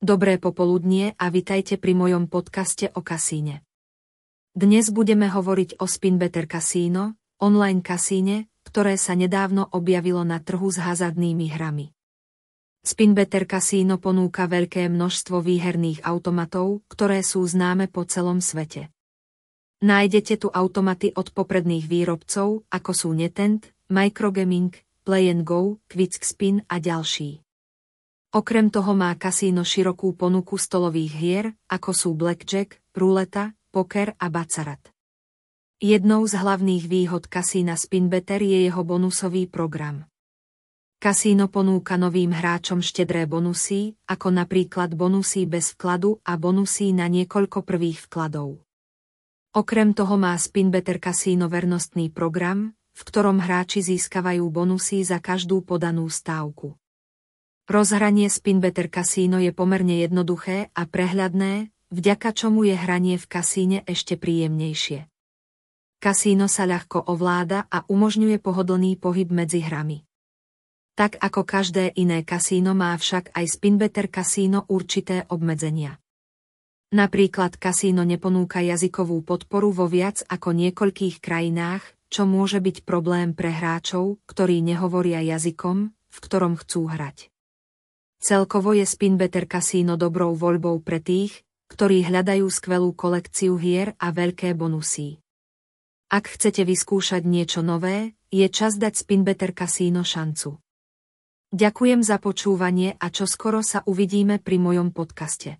Dobré popoludnie a vitajte pri mojom podcaste o kasíne. Dnes budeme hovoriť o Spinbetter Casino, online kasíne, ktoré sa nedávno objavilo na trhu s hazardnými hrami. Spinbetter Casino ponúka veľké množstvo výherných automatov, ktoré sú známe po celom svete. Nájdete tu automaty od popredných výrobcov, ako sú Netent, Microgaming, Play and Go, Quickspin a ďalší. Okrem toho má kasíno širokú ponuku stolových hier, ako sú blackjack, ruleta, poker a bacarat. Jednou z hlavných výhod kasína Spinbetter je jeho bonusový program. Kasíno ponúka novým hráčom štedré bonusy, ako napríklad bonusy bez vkladu a bonusy na niekoľko prvých vkladov. Okrem toho má Spinbetter kasíno vernostný program, v ktorom hráči získavajú bonusy za každú podanú stávku. Rozhranie Spinbetter Casino je pomerne jednoduché a prehľadné, vďaka čomu je hranie v kasíne ešte príjemnejšie. Kasíno sa ľahko ovláda a umožňuje pohodlný pohyb medzi hrami. Tak ako každé iné kasíno má však aj Spinbetter Casino určité obmedzenia. Napríklad kasíno neponúka jazykovú podporu vo viac ako niekoľkých krajinách, čo môže byť problém pre hráčov, ktorí nehovoria jazykom, v ktorom chcú hrať. Celkovo je Spinbetter Casino dobrou voľbou pre tých, ktorí hľadajú skvelú kolekciu hier a veľké bonusy. Ak chcete vyskúšať niečo nové, je čas dať Spinbetter Casino šancu. Ďakujem za počúvanie a čoskoro sa uvidíme pri mojom podcaste.